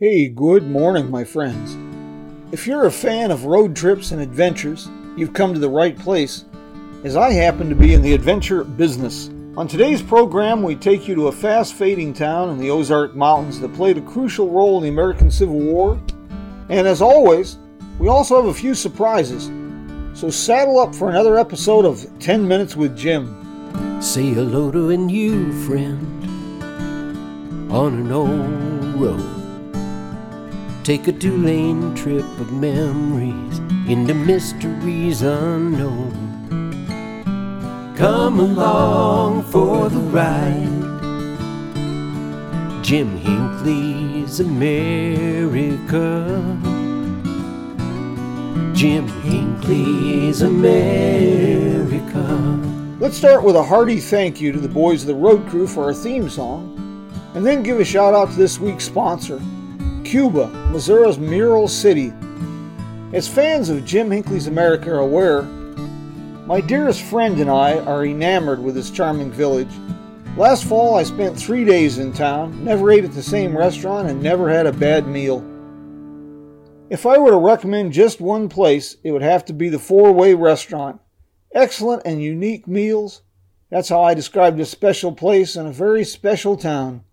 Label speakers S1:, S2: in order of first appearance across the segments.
S1: Hey, good morning, my friends. If you're a fan of road trips and adventures, you've come to the right place, as I happen to be in the adventure business. On today's program, we take you to a fast fading town in the Ozark Mountains that played a crucial role in the American Civil War. And as always, we also have a few surprises. So saddle up for another episode of 10 Minutes with Jim.
S2: Say hello to a new friend on an old road. Take a two lane trip of memories into mysteries unknown. Come along for the ride. Jim Hinckley's America. Jim Hinckley's America.
S1: Let's start with a hearty thank you to the boys of the road crew for our theme song, and then give a shout out to this week's sponsor, Cuba, Missouri's Mural City. As fans of Jim Hinckley's America are aware, my dearest friend and I are enamored with this charming village. Last fall, I spent three days in town, never ate at the same restaurant, and never had a bad meal. If I were to recommend just one place, it would have to be the Four Way Restaurant. Excellent and unique meals. That's how I described this special place in a very special town.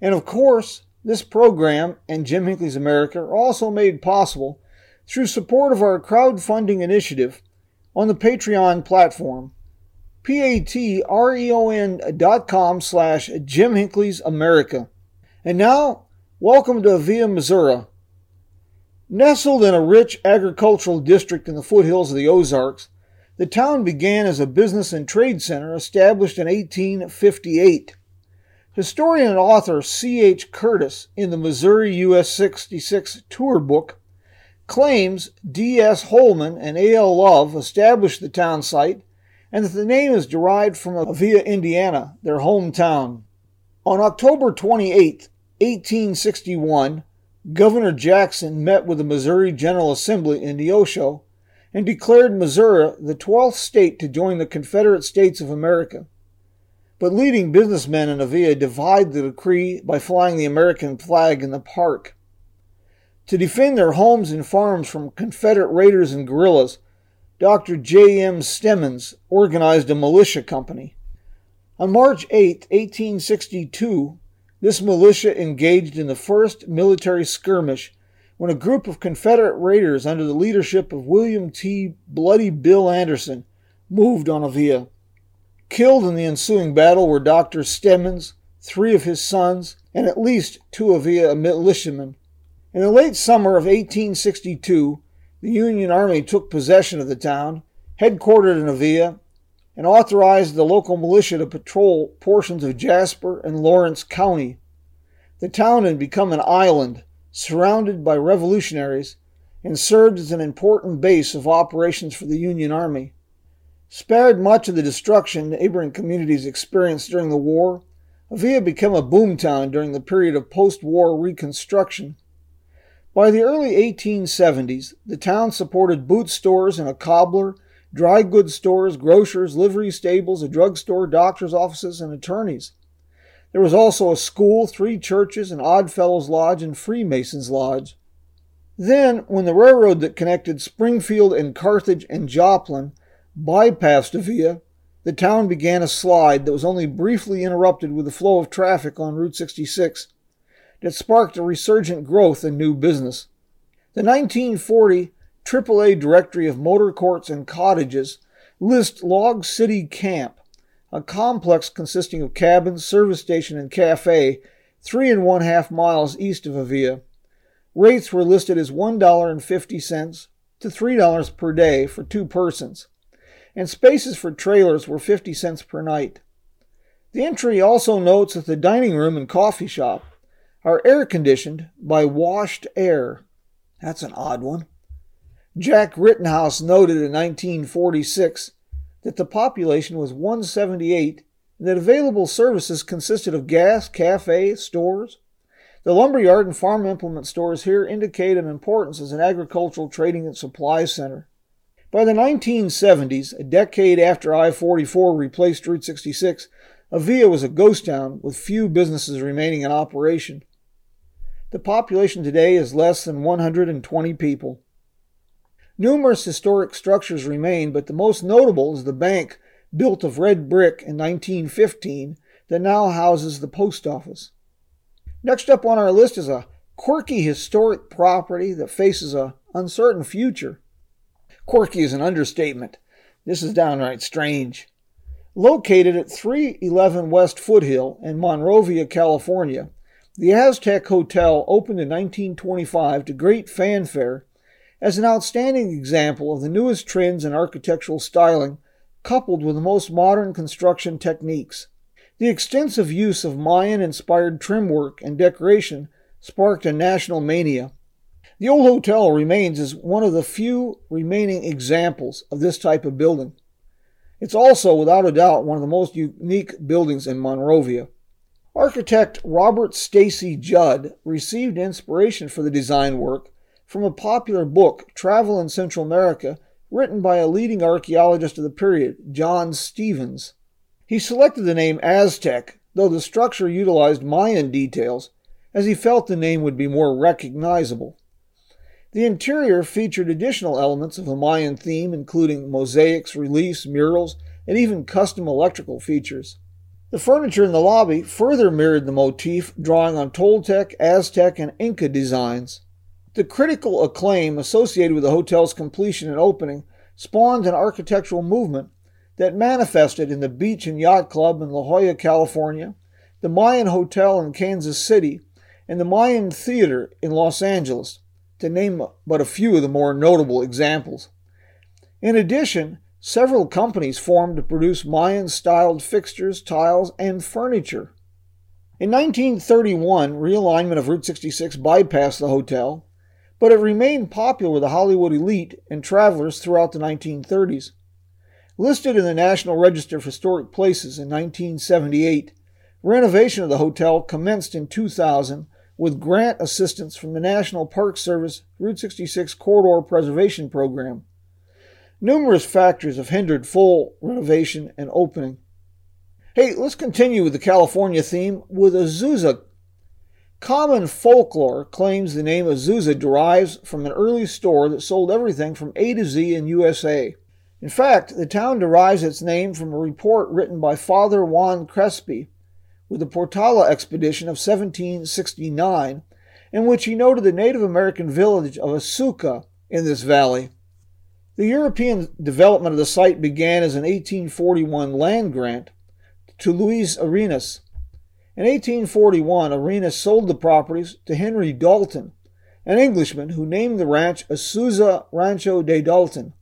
S1: And of course, this program and Jim Hinckley's America are also made possible through support of our crowdfunding initiative on the Patreon platform. P-A-T-R-E-O-N dot com slash Jim Hinckley's America. And now, welcome to Avilla, Missouri. Nestled in a rich agricultural district in the foothills of the Ozarks, the town began as a business and trade center established in 1858. Historian and author C.H. Curtis, in the Missouri US 66 Tour Book, claims D.S. Holman and A.L. Love established the town site and that the name is derived from Avilla, Indiana, their hometown. On October 28, 1861, Governor Jackson met with the Missouri General Assembly in Neosho and declared Missouri the 12th state to join the Confederate States of America. But leading businessmen in Avilla defied the decree by flying the American flag in the park. To defend their homes and farms from Confederate raiders and guerrillas, Dr. J. M. Stemmons organized a militia company. On March 8, 1862, this militia engaged in the first military skirmish when a group of Confederate raiders under the leadership of William T. Bloody Bill Anderson moved on Avilla. Killed in the ensuing battle were Dr. Stemmons, three of his sons, and at least two of the uh, militiamen. In the late summer of 1862, the Union Army took possession of the town, headquartered in Avilla, and authorized the local militia to patrol portions of Jasper and Lawrence County. The town had become an island, surrounded by revolutionaries, and served as an important base of operations for the Union Army. Spared much of the destruction neighboring communities experienced during the war, Avilla became a boomtown during the period of post war reconstruction. By the early 1870s, the town supported boot stores and a cobbler, dry goods stores, grocers, livery stables, a drugstore, doctor's offices, and attorneys. There was also a school, three churches, an Oddfellows Lodge, and Freemasons Lodge. Then, when the railroad that connected Springfield and Carthage and Joplin bypassed Avilla, the town began a slide that was only briefly interrupted with the flow of traffic on Route 66 that sparked a resurgent growth in new business. The 1940 AAA Directory of Motor Courts and Cottages lists Log City Camp, a complex consisting of cabins, service station, and cafe, three and one half miles east of Avilla. Rates were listed as $1.50 to $3 per day for two persons and spaces for trailers were 50 cents per night. The entry also notes that the dining room and coffee shop are air conditioned by washed air. That's an odd one. Jack Rittenhouse noted in 1946 that the population was 178 and that available services consisted of gas, cafe, stores. The lumberyard and farm implement stores here indicate an importance as an agricultural trading and supply center. By the 1970s, a decade after I 44 replaced Route 66, Avilla was a ghost town with few businesses remaining in operation. The population today is less than 120 people. Numerous historic structures remain, but the most notable is the bank built of red brick in 1915 that now houses the post office. Next up on our list is a quirky historic property that faces a uncertain future. Quirky is an understatement. This is downright strange. Located at 311 West Foothill in Monrovia, California, the Aztec Hotel opened in 1925 to great fanfare as an outstanding example of the newest trends in architectural styling coupled with the most modern construction techniques. The extensive use of Mayan inspired trim work and decoration sparked a national mania. The old hotel remains as one of the few remaining examples of this type of building. It's also, without a doubt, one of the most unique buildings in Monrovia. Architect Robert Stacy Judd received inspiration for the design work from a popular book, Travel in Central America, written by a leading archaeologist of the period, John Stephens. He selected the name Aztec, though the structure utilized Mayan details, as he felt the name would be more recognizable. The interior featured additional elements of a Mayan theme, including mosaics, reliefs, murals, and even custom electrical features. The furniture in the lobby further mirrored the motif, drawing on Toltec, Aztec, and Inca designs. The critical acclaim associated with the hotel's completion and opening spawned an architectural movement that manifested in the Beach and Yacht Club in La Jolla, California, the Mayan Hotel in Kansas City, and the Mayan Theater in Los Angeles, to name but a few of the more notable examples. In addition, several companies formed to produce Mayan styled fixtures, tiles, and furniture. In 1931, realignment of Route 66 bypassed the hotel, but it remained popular with the Hollywood elite and travelers throughout the 1930s. Listed in the National Register of Historic Places in 1978, renovation of the hotel commenced in 2000 with grant assistance from the National Park Service Route 66 Corridor Preservation Program. Numerous factors have hindered full renovation and opening. Hey, let's continue with the California theme with Azusa. Common folklore claims the name Azusa derives from an early store that sold everything from A to Z in USA. In fact, the town derives its name from a report written by Father Juan Crespi with the Portola expedition of 1769, in which he noted the Native American village of Asuka in this valley. The European development of the site began as an 1841 land grant to Luis Arenas. In 1841, Arenas sold the properties to Henry Dalton, an Englishman who named the ranch Azusa Rancho de Dalton.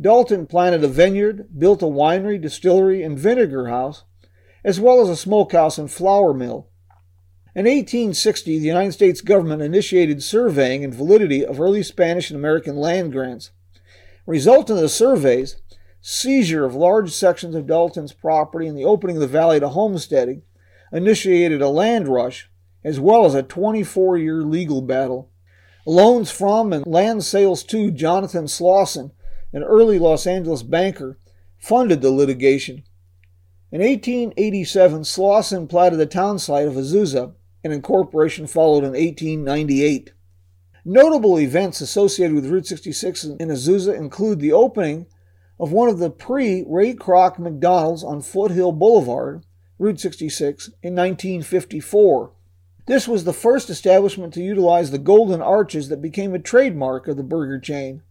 S1: Dalton planted a vineyard, built a winery, distillery, and vinegar house, as well as a smokehouse and flour mill. In 1860, the United States government initiated surveying and validity of early Spanish and American land grants. Result of the surveys, seizure of large sections of Dalton's property and the opening of the valley to homesteading initiated a land rush as well as a 24 year legal battle. Loans from and land sales to Jonathan Slauson an early Los Angeles banker, funded the litigation. In 1887, Slauson platted the town site of Azusa, and incorporation followed in 1898. Notable events associated with Route 66 in Azusa include the opening of one of the pre Ray Kroc McDonald's on Foothill Boulevard, Route 66, in 1954. This was the first establishment to utilize the golden arches that became a trademark of the burger chain.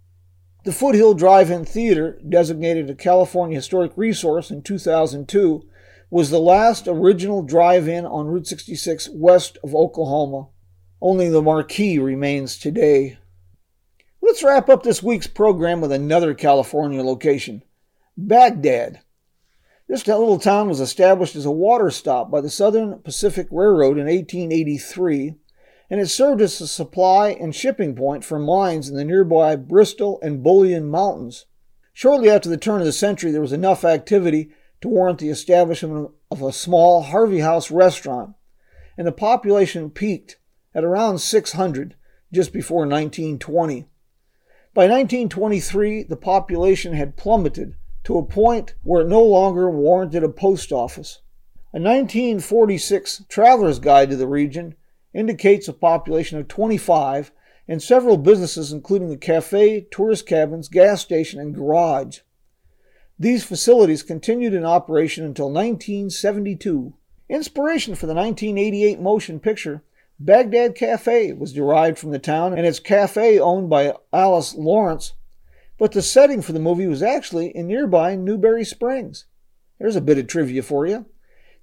S1: The Foothill Drive In Theater, designated a California Historic Resource in 2002, was the last original drive in on Route 66 west of Oklahoma. Only the marquee remains today. Let's wrap up this week's program with another California location Baghdad. This little town was established as a water stop by the Southern Pacific Railroad in 1883 and it served as a supply and shipping point for mines in the nearby Bristol and Bullion Mountains. Shortly after the turn of the century, there was enough activity to warrant the establishment of a small Harvey House restaurant, and the population peaked at around 600 just before 1920. By 1923, the population had plummeted to a point where it no longer warranted a post office. A 1946 traveler's guide to the region indicates a population of 25 and several businesses, including a cafe, tourist cabins, gas station, and garage. These facilities continued in operation until 1972. Inspiration for the 1988 motion picture Baghdad Cafe was derived from the town and its cafe owned by Alice Lawrence, but the setting for the movie was actually in nearby Newberry Springs. There's a bit of trivia for you.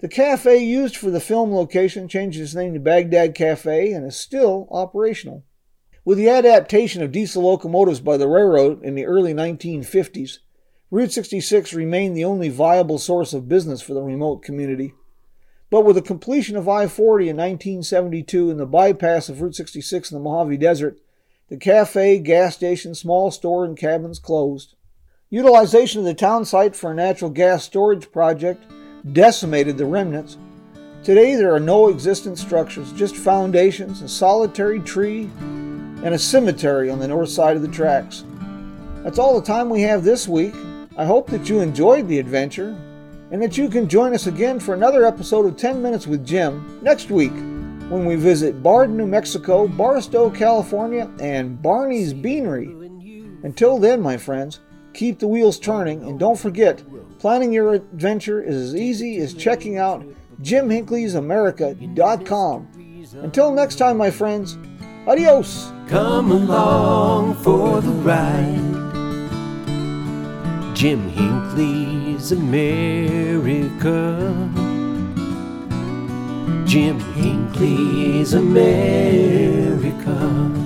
S1: The cafe used for the film location changed its name to Baghdad Cafe and is still operational. With the adaptation of diesel locomotives by the railroad in the early 1950s, Route 66 remained the only viable source of business for the remote community. But with the completion of I 40 in 1972 and the bypass of Route 66 in the Mojave Desert, the cafe, gas station, small store, and cabins closed. Utilization of the town site for a natural gas storage project decimated the remnants. Today there are no existent structures, just foundations, a solitary tree, and a cemetery on the north side of the tracks. That's all the time we have this week. I hope that you enjoyed the adventure and that you can join us again for another episode of 10 Minutes with Jim next week when we visit Bard, New Mexico, Barstow, California, and Barney's Beanery. Until then, my friends, keep the wheels turning and don't forget, planning your adventure is as easy as checking out JimHinckley'sAmerica.com. Until next time, my friends, adios.
S2: Come along for the ride. Jim Hinckley's America. Jim Hinckley's America.